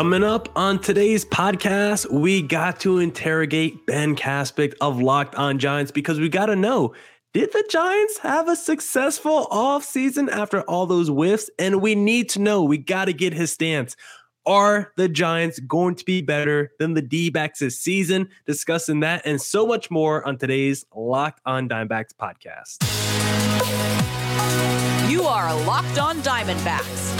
Coming up on today's podcast, we got to interrogate Ben Kaspick of Locked On Giants because we got to know did the Giants have a successful offseason after all those whiffs? And we need to know, we got to get his stance. Are the Giants going to be better than the D backs this season? Discussing that and so much more on today's Locked On Diamondbacks podcast. You are Locked On Diamondbacks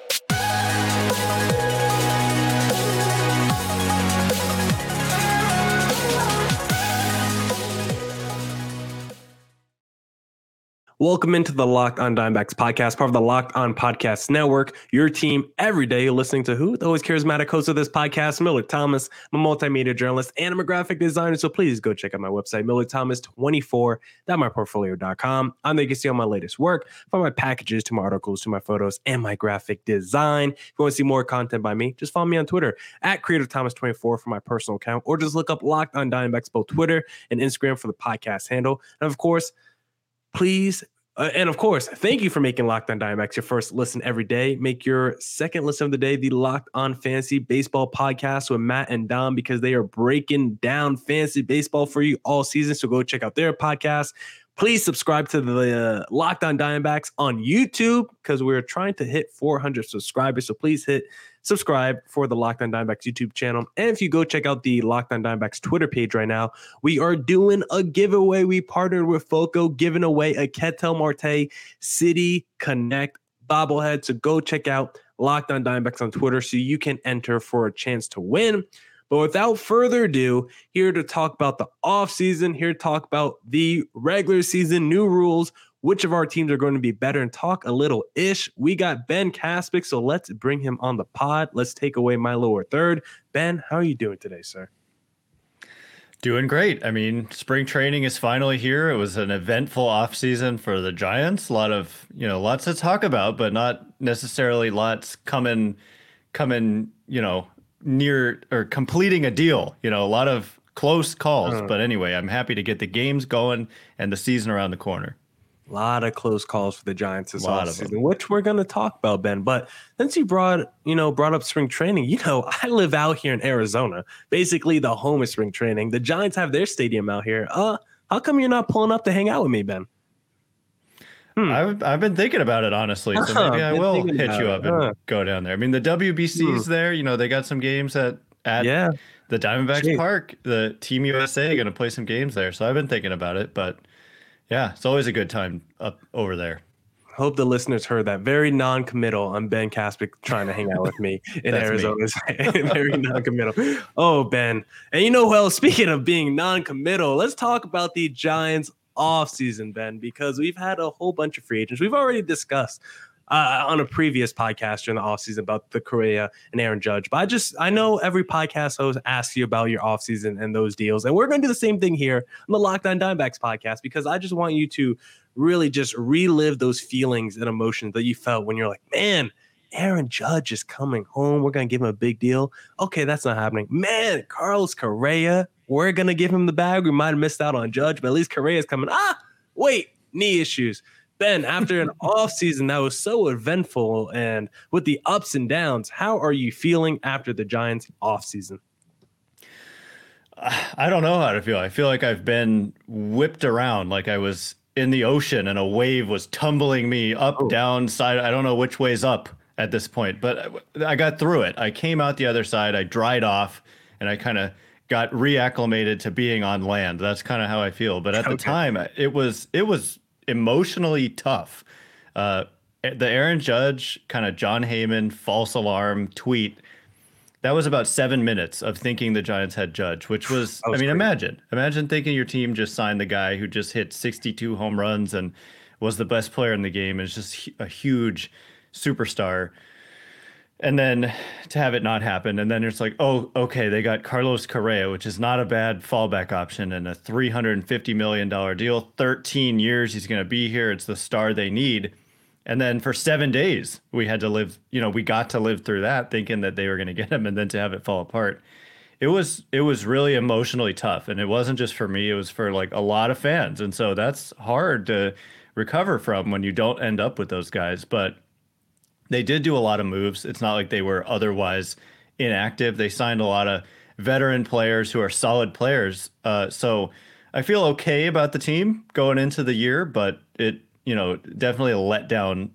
Welcome into the Locked On Diamondbacks podcast, part of the Locked On Podcast Network. Your team every day listening to who? The always charismatic host of this podcast, Millard Thomas. I'm a multimedia journalist and I'm a graphic designer. So please go check out my website, millardthomas24.myportfolio.com. On there you can see all my latest work, from my packages to my articles to my photos and my graphic design. If you want to see more content by me, just follow me on Twitter at CreativeThomas24 for my personal account, or just look up Locked On Diamondbacks, both Twitter and Instagram for the podcast handle. And of course, please uh, and of course, thank you for making Locked On Diamondbacks your first listen every day. Make your second listen of the day the Locked On Fantasy Baseball podcast with Matt and Dom because they are breaking down fantasy baseball for you all season. So go check out their podcast. Please subscribe to the uh, Locked On Diamondbacks on YouTube because we're trying to hit 400 subscribers. So please hit subscribe for the Locked On Diamondbacks YouTube channel. And if you go check out the Locked On Diamondbacks Twitter page right now, we are doing a giveaway. We partnered with Foco, giving away a Ketel Marte City Connect bobblehead. So go check out Locked On Diamondbacks on Twitter so you can enter for a chance to win. But without further ado, here to talk about the offseason, here to talk about the regular season, new rules, which of our teams are going to be better and talk a little ish. We got Ben Kaspick, so let's bring him on the pod. Let's take away my lower third. Ben, how are you doing today, sir? Doing great. I mean, spring training is finally here. It was an eventful offseason for the Giants. A lot of, you know, lots to talk about, but not necessarily lots coming coming, you know, near or completing a deal. You know, a lot of close calls. Uh, but anyway, I'm happy to get the games going and the season around the corner. A lot of close calls for the Giants this offseason, which we're going to talk about, Ben. But since you brought, you know, brought up spring training, you know, I live out here in Arizona, basically the home of spring training. The Giants have their stadium out here. Uh, how come you're not pulling up to hang out with me, Ben? Hmm. I've I've been thinking about it honestly, so maybe I will hit you up and go down there. I mean, the WBC's hmm. there. You know, they got some games at at yeah. the Diamondbacks Jeez. Park. The Team USA going to play some games there, so I've been thinking about it. But yeah, it's always a good time up over there. Hope the listeners heard that. Very non-committal on Ben Kaspick trying to hang out with me in Arizona. Very non-committal. Oh, Ben. And you know, well, speaking of being non-committal, let's talk about the Giants off season, Ben, because we've had a whole bunch of free agents. We've already discussed uh, on a previous podcast during the offseason about the Correa and Aaron Judge. But I just I know every podcast host asks you about your offseason and those deals. And we're gonna do the same thing here on the Lockdown On Diamondbacks podcast because I just want you to really just relive those feelings and emotions that you felt when you're like, man, Aaron Judge is coming home. We're gonna give him a big deal. Okay, that's not happening. Man, Carlos Correa, we're gonna give him the bag. We might have missed out on Judge, but at least Correa is coming. Ah, wait, knee issues. Ben, after an off season that was so eventful and with the ups and downs, how are you feeling after the Giants off season? I don't know how to feel. I feel like I've been whipped around like I was in the ocean and a wave was tumbling me up, oh. down, side. I don't know which way's up at this point, but I got through it. I came out the other side, I dried off, and I kind of got reacclimated to being on land. That's kind of how I feel. But at okay. the time, it was it was emotionally tough. Uh, the Aaron Judge kind of Jon Heyman false alarm tweet. That was about seven minutes of thinking the Giants had Judge, which was, was I mean, great. imagine, imagine thinking your team just signed the guy who just hit 62 home runs and was the best player in the game. Is just a huge superstar and then to have it not happen. And then it's like oh okay they got carlos correa which is not a bad fallback option and a 350 million dollar deal. 13 years he's going to be here. It's the star they need. And then for seven days we had to live you know we got to live through that thinking that they were going to get him and then to have it fall apart. It was it was really emotionally tough, and it wasn't just for me; it was for like a lot of fans, and so that's hard to recover from when you don't end up with those guys. But they did do a lot of moves. It's not like they were otherwise inactive. They signed a lot of veteran players who are solid players. Uh, so I feel okay about the team going into the year, but it you know definitely a letdown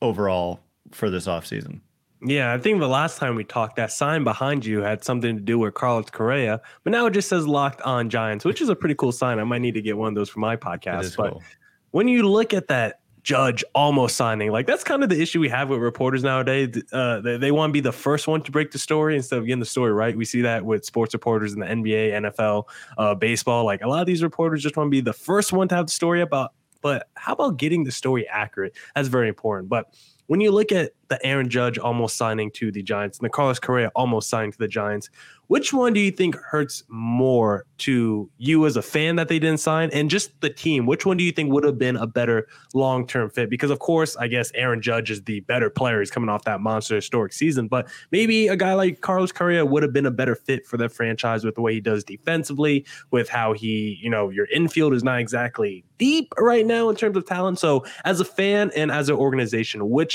overall for this offseason. Yeah, I think the last time we talked, that sign behind you had something to do with Carlos Correa, but now it just says locked on Giants, which is a pretty cool sign. I might need to get one of those for my podcast. But cool. when you look at that Judge almost signing. Like that's kind of the issue we have with reporters nowadays. Uh, they, they want to be the first one to break the story instead of getting the story right. We see that with sports reporters in the NBA, NFL, uh, baseball. Like a lot of these reporters just want to be the first one to have the story about. But how about getting the story accurate? That's very important. But when you look at the Aaron Judge almost signing to the Giants and the Carlos Correa almost signing to the Giants, which one do you think hurts more to you as a fan that they didn't sign and just the team? Which one do you think would have been a better long term fit? Because, of course, I guess Aaron Judge is the better player. He's coming off that monster historic season, but maybe a guy like Carlos Correa would have been a better fit for the franchise with the way he does defensively, with how he, you know, your infield is not exactly deep right now in terms of talent. So, as a fan and as an organization, which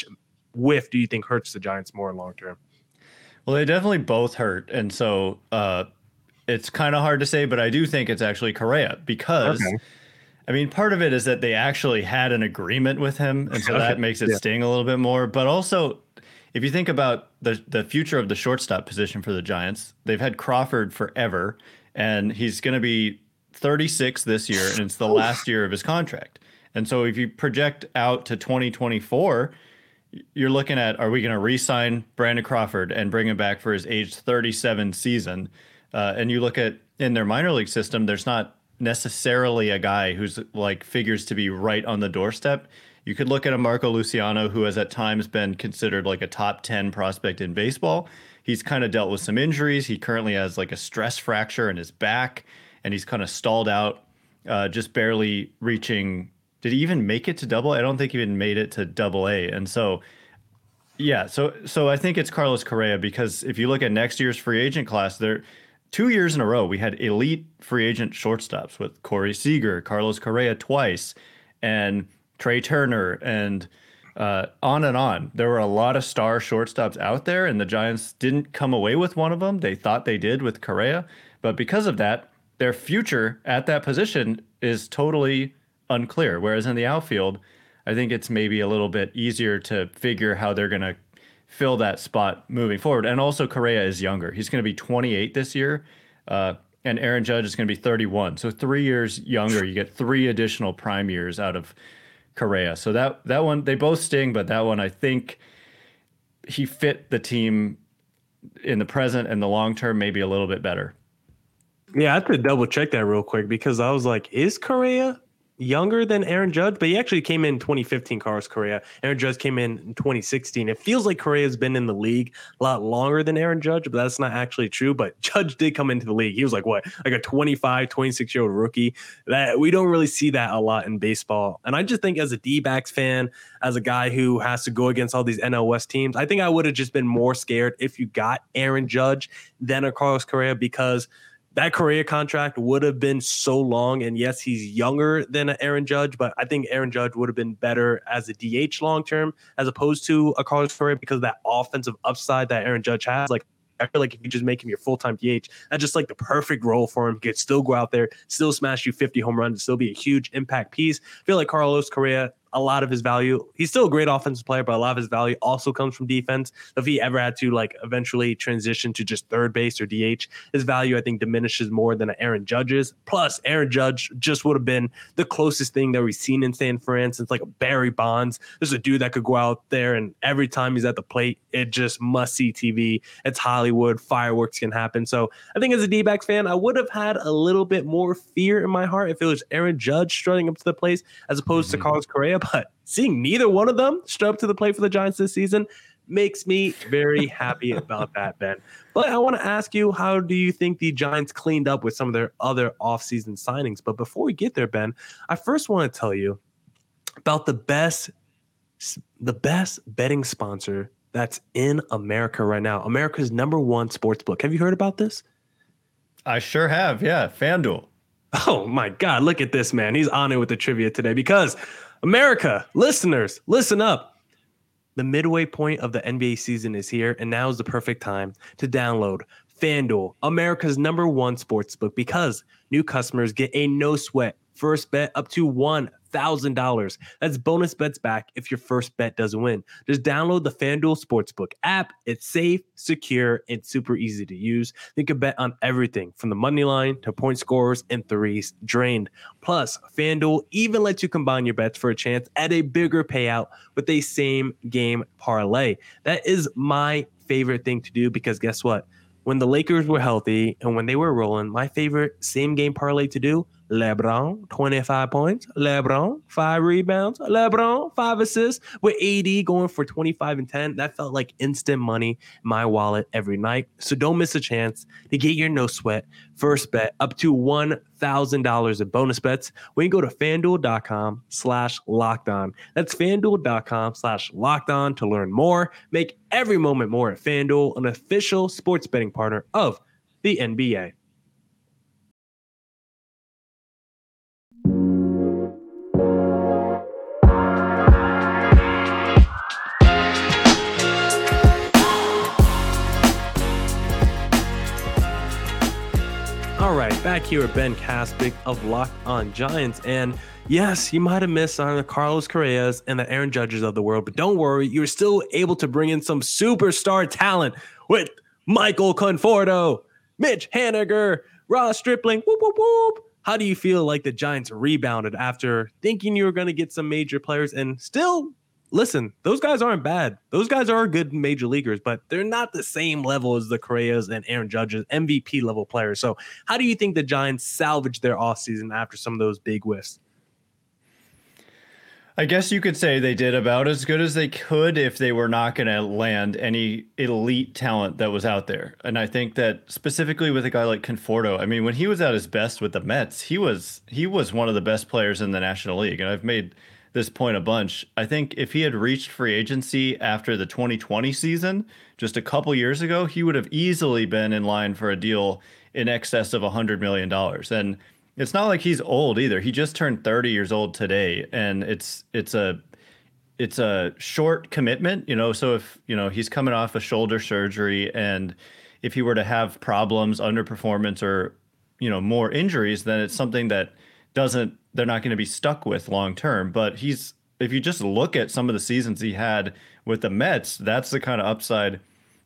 whiff do you think hurts the Giants more in long term? Well, they definitely both hurt, and so uh, it's kind of hard to say, but I do think it's actually Correa because. Okay. I mean, part of it is that they actually had an agreement with him, and so that makes it yeah. sting a little bit more. But also, if you think about the the future of the shortstop position for the Giants, they've had Crawford forever, and he's going to be 36 this year, and it's the last year of his contract. And so, if you project out to 2024, you're looking at are we going to re-sign Brandon Crawford and bring him back for his age 37 season? Uh, and you look at in their minor league system, there's not necessarily a guy who's like figures to be right on the doorstep. You could look at a Marco Luciano who has at times been considered like a top 10 prospect in baseball. He's kind of dealt with some injuries. He currently has like a stress fracture in his back and he's kind of stalled out, uh, just barely reaching did he even make it to double? I don't think he even made it to double A. And so, yeah, so so I think it's Carlos Correa because if you look at next year's free agent class, there two years in a row we had elite free agent shortstops with Corey Seager, Carlos Correa twice, and Trea Turner, and uh, on and on. There were a lot of star shortstops out there, and the Giants didn't come away with one of them. They thought they did with Correa, but because of that, their future at that position is totally unclear. Whereas in the outfield, I think it's maybe a little bit easier to figure how they're going to fill that spot moving forward. And also, Correa is younger. He's going to be 28 this year, uh, and Aaron Judge is going to be 31. So three years younger, you get three additional prime years out of Correa. So that that one they both sting, but that one I think he fit the team in the present and the long term maybe a little bit better. Yeah, I have to double check that real quick because I was like, is Correa younger than Aaron Judge, but he actually came in 2015, Carlos Correa. Aaron Judge came in in 2016. It feels like Correa has been in the league a lot longer than Aaron Judge, but that's not actually true. But Judge did come into the league. He was like, what, like a 25, 26 year old rookie. That we don't really see that a lot in baseball. And I just think as a D backs fan, as a guy who has to go against all these NL West teams, I think I would have just been more scared if you got Aaron Judge than a Carlos Correa because – that Correa contract would have been so long. And yes, he's younger than Aaron Judge, but I think Aaron Judge would have been better as a DH long term as opposed to a Carlos Correa because of that offensive upside that Aaron Judge has. Like I feel like if you just make him your full time DH, that's just like the perfect role for him. He could still go out there, still smash you 50 home runs, still be a huge impact piece. I feel like Carlos Correa a lot of his value. He's still a great offensive player, but a lot of his value also comes from defense. So if he ever had to like eventually transition to just third base or DH, his value I think diminishes more than Aaron Judge's. Plus, Aaron Judge just would have been the closest thing that we've seen in San Fran since like Barry Bonds. There's a dude that could go out there and every time he's at the plate, it just must see TV. It's Hollywood, fireworks can happen. So I think as a D-backs fan, I would have had a little bit more fear in my heart if it was Aaron Judge strutting up to the place as opposed mm-hmm. to Carlos Correa but seeing neither one of them strut up to the plate for the Giants this season makes me very happy about that, Ben. But I want to ask you, how do you think the Giants cleaned up with some of their other offseason signings? But before we get there, Ben, I first want to tell you about the best the best betting sponsor that's in America right now. America's number one sports book. Have you heard about this? I sure have. Yeah, FanDuel. Oh my God, look at this man. He's on it with the trivia today because America, listeners, listen up. The midway point of the NBA season is here, and now is the perfect time to download FanDuel, America's number one sportsbook, because new customers get a no sweat first bet up to one $1,000. That's bonus bets back if your first bet doesn't win. Just download the FanDuel Sportsbook app. It's safe, secure, and super easy to use. You can bet on everything from the money line to point scores and threes drained. Plus, FanDuel even lets you combine your bets for a chance at a bigger payout with a same game parlay. That is my favorite thing to do because guess what? When the Lakers were healthy and when they were rolling, my favorite same game parlay to do LeBron, 25 points. LeBron, five rebounds. LeBron, five assists. With AD going for 25 and 10, that felt like instant money in my wallet every night. So don't miss a chance to get your no sweat first bet up to $1,000 in bonus bets when you go to fanduel.com slash locked on. That's fanduel.com slash locked on to learn more. Make every moment more at FanDuel, an official sports betting partner of the NBA. Back here with Ben Kaspick of Locked On Giants. And yes, you might have missed on the Carlos Correas and the Aaron Judges of the world, but don't worry, you're still able to bring in some superstar talent with Michael Conforto, Mitch Haniger, Ross Stripling. Whoop, whoop, whoop. How do you feel like the Giants rebounded after thinking you were going to get some major players and still listen, those guys aren't bad. Those guys are good major leaguers, but they're not the same level as the Correas and Aaron Judges, MVP level players. So, how do you think the Giants salvaged their offseason after some of those big whiffs? I guess you could say they did about as good as they could if they were not going to land any elite talent that was out there. And I think that specifically with a guy like Conforto, I mean, when he was at his best with the Mets, he was he was one of the best players in the National League. And I've made this point a bunch. I think if he had reached free agency after the 2020 season, just a couple years ago, he would have easily been in line for a deal in excess of $100 million. And it's not like he's old either. He just turned 30 years old today and it's it's a it's a short commitment, you know, so if, you know, he's coming off a shoulder surgery and if he were to have problems, underperformance or, you know, more injuries, then it's something that doesn't they're not going to be stuck with long term. But he's if you just look at some of the seasons he had with the Mets, that's the kind of upside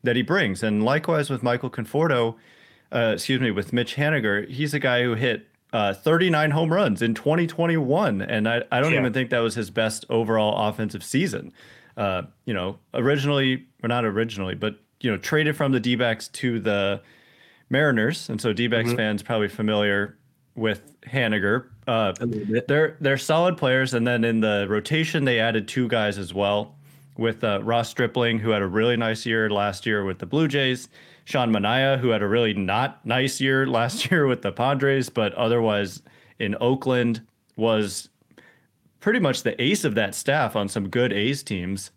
that he brings. And likewise with Michael Conforto, uh, excuse me, with Mitch Haniger, he's a guy who hit uh, 39 home runs in 2021, and I, I don't yeah. even think that was his best overall offensive season. Uh, you know, originally or not originally, but you know, traded from the D-backs to the Mariners, and so D-backs mm-hmm. fans probably familiar with Haniger. Uh, they're they're solid players, and then in the rotation they added two guys as well, with uh, Ross Stripling, who had a really nice year last year with the Blue Jays, Sean Manaea, who had a really not nice year last year with the Padres, but otherwise in Oakland was pretty much the ace of that staff on some good A's teams.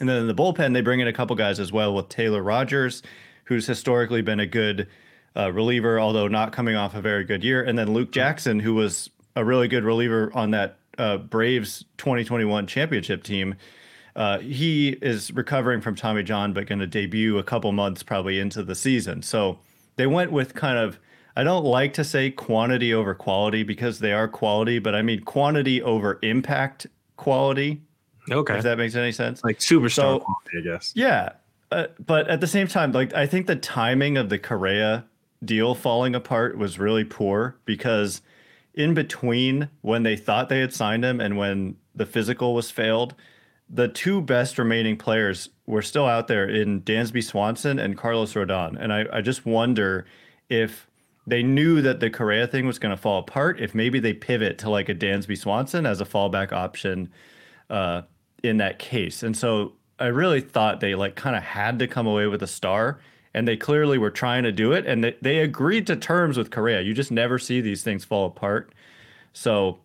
And then in the bullpen, they bring in a couple guys as well with Taylor Rogers, who's historically been a good uh, reliever, although not coming off a very good year. And then Luke Jackson, who was a really good reliever on that uh, Braves 2021 championship team. Uh, he is recovering from Tommy John, but going to debut a couple months probably into the season. So they went with kind of, I don't like to say quantity over quality because they are quality, but I mean quantity over impact quality. Okay. If that makes any sense. Like superstar so, quality, I guess. Yeah. Uh, but at the same time, like I think the timing of the Correa deal falling apart was really poor because in between when they thought they had signed him and when the physical was failed, the two best remaining players were still out there in Dansby Swanson and Carlos Rodon. And I, I just wonder if they knew that the Correa thing was going to fall apart, if maybe they pivot to like a Dansby Swanson as a fallback option uh, in that case. And so I really thought they like kind of had to come away with a star and they clearly were trying to do it and they, they agreed to terms with Correa. You just never see these things fall apart. So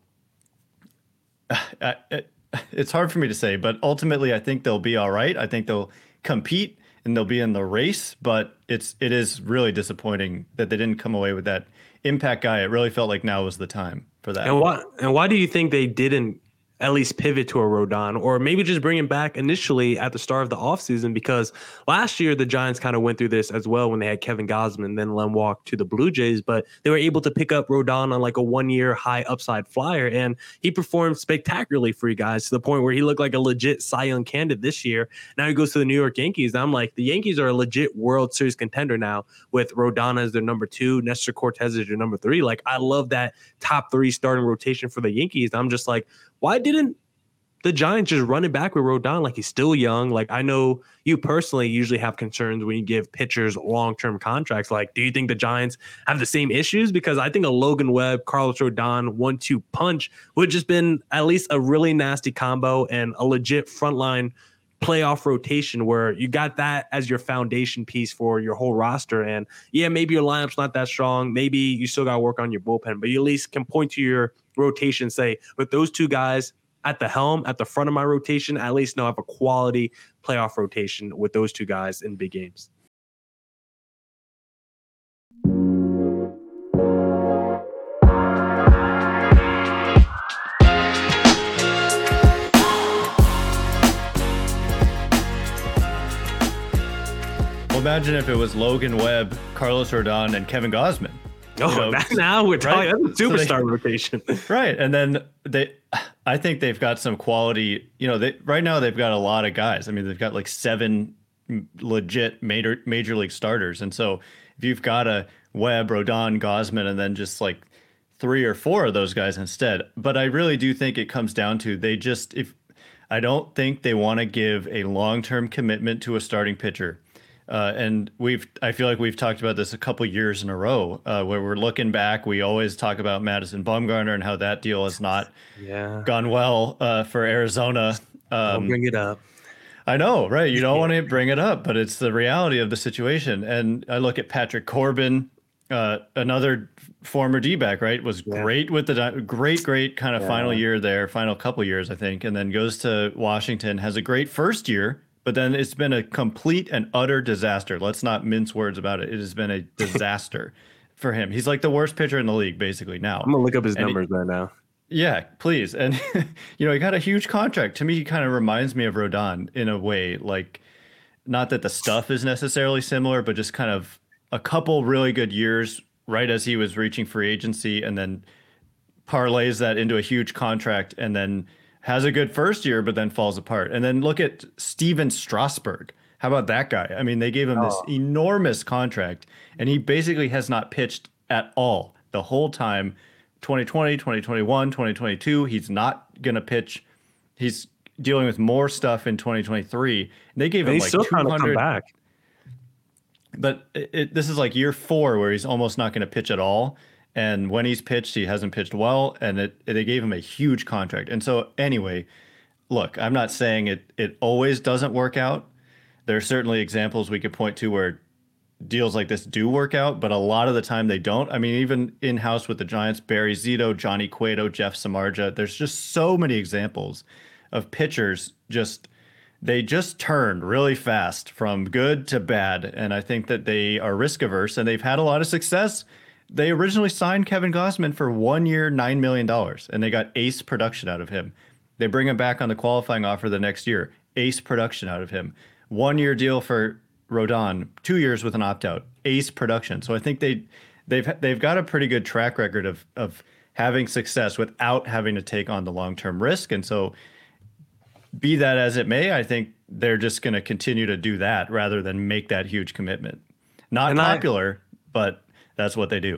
I, it, it's hard for me to say, but ultimately I think they'll be all right. I think they'll compete and they'll be in the race, but it's it is really disappointing that they didn't come away with that impact guy. It really felt like now was the time for that. And why and why do you think they didn't at least pivot to a Rodon or maybe just bring him back initially at the start of the offseason because last year the Giants kind of went through this as well when they had Kevin Gausman, then Lem walk to the Blue Jays, but they were able to pick up Rodon on like a one year high upside flyer and he performed spectacularly for you guys to the point where he looked like a legit Cy Young candidate this year. Now he goes to the New York Yankees. I'm like, the Yankees are a legit World Series contender now with Rodon as their number two, Nestor Cortes as your number three. Like, I love that top three starting rotation for the Yankees. I'm just like, why didn't the Giants just run it back with Rodon? Like he's still young. Like I know you personally usually have concerns when you give pitchers long term contracts. Like, do you think the Giants have the same issues? Because I think a Logan Webb, Carlos Rodon one two punch would just been at least a really nasty combo and a legit frontline playoff rotation where you got that as your foundation piece for your whole roster. And yeah, maybe your lineup's not that strong. Maybe you still got to work on your bullpen, but you at least can point to your rotation, say, with those two guys at the helm, at the front of my rotation, at least know I have a quality playoff rotation with those two guys in big games. Imagine if it was Logan Webb, Carlos Rodon, and Kevin Gausman. Oh, you know, now we're talking right? that's a superstar so they, rotation. right. And then they I think they've got some quality, you know, they right now they've got a lot of guys. I mean, they've got like seven legit major major league starters. And so if you've got a Webb, Rodon, Gausman, and then just like three or four of those guys instead. But I really do think it comes down to they just if I don't think they want to give a long-term commitment to a starting pitcher uh, and we've, I feel like we've talked about this a couple years in a row, uh, where we're looking back. We always talk about Madison Bumgarner and how that deal has not yeah. gone well uh, for Arizona. Um, don't bring it up. I know, right? You don't want to bring it up, but it's the reality of the situation. And I look at Patrick Corbin, uh, another former D back, right? Was yeah. great with the great, great kind of yeah. final year there, final couple years, I think, and then goes to Washington, has a great first year, but then it's been a complete and utter disaster. Let's not mince words about it. It has been a disaster for him. He's like the worst pitcher in the league, basically. Now I'm gonna look up his and numbers he, right now. Yeah, please. And you know, he got a huge contract. To me, he kind of reminds me of Rodon in a way. Like, not that the stuff is necessarily similar, but just kind of a couple really good years right as he was reaching free agency, and then parlays that into a huge contract, and then has a good first year, but then falls apart. And then look at Stephen Strasburg. How about that guy? I mean, they gave him oh. this enormous contract, and he basically has not pitched at all the whole time 2020, 2021, 2022. He's not going to pitch. He's dealing with more stuff in 2023. And they gave and him like still 200. Trying to come back. But it, it, this is like year four where he's almost not going to pitch at all. And when he's pitched, he hasn't pitched well, and it, it, they gave him a huge contract. And so, anyway, look, I'm not saying it it always doesn't work out. There are certainly examples we could point to where deals like this do work out, but a lot of the time they don't. I mean, even in house with the Giants, Barry Zito, Johnny Cueto, Jeff Samardzija, there's just so many examples of pitchers just they just turned really fast from good to bad. And I think that they are risk averse and they've had a lot of success they originally signed Kevin Gausman for one year, $9 million, and they got ace production out of him. They bring him back on the qualifying offer the next year, ace production out of him. One year deal for Rodon, two years with an opt out, ace production. So I think they they've they've got a pretty good track record of of having success without having to take on the long term risk. And so, be that as it may, I think they're just going to continue to do that rather than make that huge commitment. Not and popular, I, but that's what they do.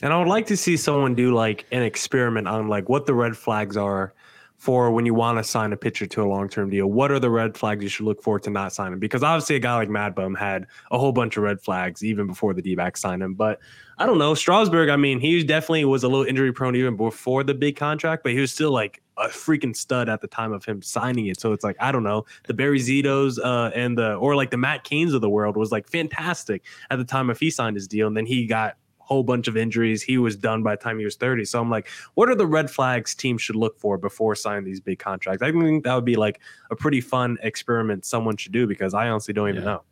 And I would like to see someone do like an experiment on like what the red flags are for when you want to sign a pitcher to a long term deal. What are the red flags you should look for to not sign him? Because obviously a guy like Mad Bum had a whole bunch of red flags even before the D back signed him. But I don't know. Strasburg, I mean, he definitely was a little injury prone even before the big contract, but he was still like a freaking stud at the time of him signing it. So it's like, I don't know, the Barry Zitos uh, and the, or like the Matt Cains of the world was like fantastic at the time if he signed his deal. And then he got whole bunch of injuries. He was done by the time he was 30. So I'm like, what are the red flags teams should look for before signing these big contracts? I think that would be like a pretty fun experiment someone should do because I honestly don't even yeah. know.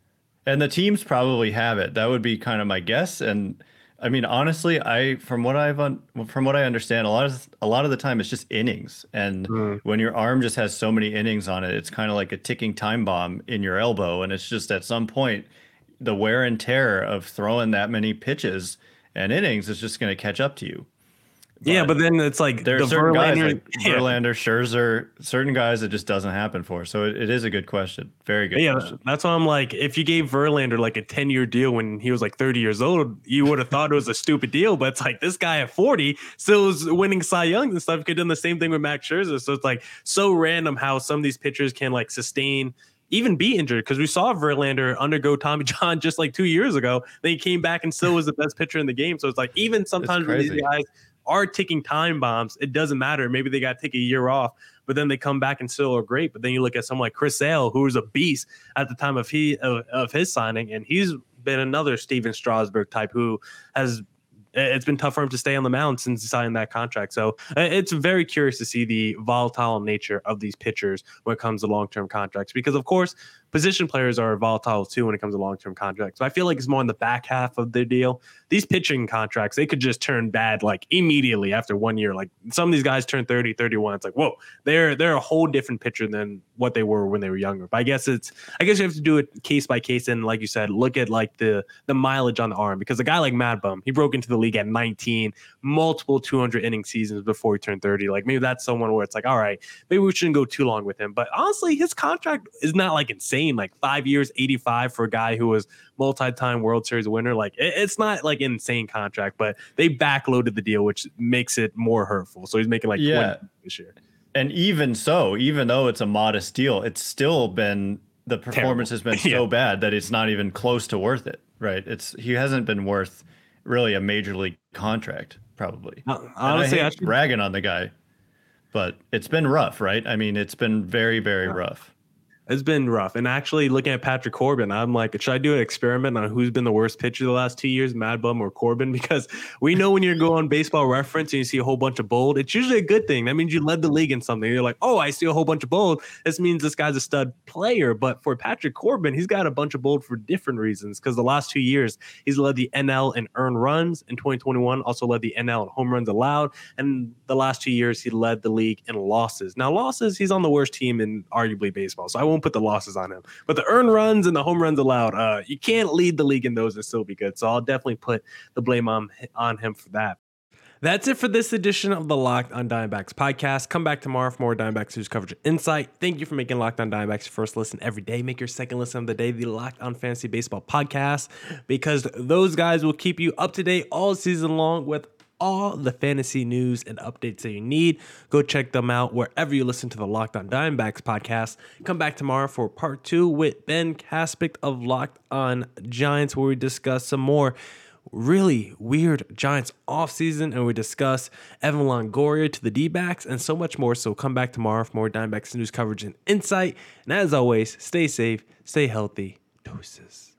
And the teams probably have it. That would be kind of my guess. And I mean, honestly, I from what I've un, from what I understand, a lot of a lot of the time it's just innings, and mm. when your arm just has so many innings on it, it's kind of like a ticking time bomb in your elbow, and it's just at some point, the wear and tear of throwing that many pitches and innings is just going to catch up to you. But yeah, but then it's like there are certain Verlander, guys like yeah. Verlander, Scherzer, certain guys it just doesn't happen for. So it, it is a good question. Very good. Yeah, question. that's why I'm like, if you gave Verlander like a 10 year deal when he was like 30 years old, you would have thought it was a stupid deal. But it's like this guy at 40 still is winning Cy Young and stuff. Could have done the same thing with Max Scherzer. So it's like so random how some of these pitchers can like sustain even be injured because we saw Verlander undergo Tommy John just like two years ago. Then he came back and still was the best pitcher in the game. So it's like even sometimes these guys are ticking time bombs. It doesn't matter. Maybe they got to take a year off, but then they come back and still are great. But then you look at someone like Chris Sale, who was a beast at the time of he of, of his signing, and he's been another Stephen Strasburg type who has it's been tough for him to stay on the mound since signing that contract. So it's very curious to see the volatile nature of these pitchers when it comes to long term contracts. Because, of course, position players are volatile too when it comes to long term contracts. So I feel like it's more in the back half of the deal. These pitching contracts, they could just turn bad like immediately after one year. Like some of these guys turn 30, 31. It's like, whoa, they're they're a whole different pitcher than what they were when they were younger. But I guess it's I guess you have to do it case by case and like you said, look at like the the mileage on the arm because a guy like Mad Bum, he broke into the league at 19, multiple 200 inning seasons before he turned 30. Like maybe that's someone where it's like, all right, maybe we shouldn't go too long with him. But honestly, his contract is not like insane. Like five years, 85 for a guy who was multi-time World Series winner. Like it, it's not like insane contract, but they backloaded the deal, which makes it more hurtful. So he's making like yeah. this year. And even so, even though it's a modest deal, it's still been the performance Terrible. has been so yeah. bad that it's not even close to worth it. Right? It's he hasn't been worth really a major league contract, probably. Uh, honestly, I, I should... bragging on the guy, but it's been rough, right? I mean, it's been very, very yeah. rough. It's been rough. And actually, looking at Patrick Corbin, I'm like, should I do an experiment on who's been the worst pitcher the last two years, Mad Bum or Corbin? Because we know when you're going baseball reference and you see a whole bunch of bold, it's usually a good thing. That means you led the league in something. You're like, oh, I see a whole bunch of bold. This means this guy's a stud player. But for Patrick Corbin, he's got a bunch of bold for different reasons. Because the last two years, he's led the NL in earned runs. In 2021, also led the NL in home runs allowed. And the last two years, he led the league in losses. Now, losses, he's on the worst team in arguably baseball. So I won't put the losses on him. But the earned runs and the home runs allowed, uh, you can't lead the league in those and still be good. So I'll definitely put the blame on on him for that. That's it for this edition of the Locked on Diamondbacks podcast. Come back tomorrow for more Diamondbacks news coverage insight. Thank you for making Locked on Diamondbacks your first listen every day. Make your second listen of the day the Locked on Fantasy Baseball podcast because those guys will keep you up to date all season long with all the fantasy news and updates that you need. Go check them out wherever you listen to the Locked On Diamondbacks podcast. Come back tomorrow for part two with Ben Kaspick of Locked On Giants, where we discuss some more really weird Giants offseason and we discuss Evan Longoria to the D backs and so much more. So come back tomorrow for more Diamondbacks news coverage and insight. And as always, stay safe, stay healthy. Doses.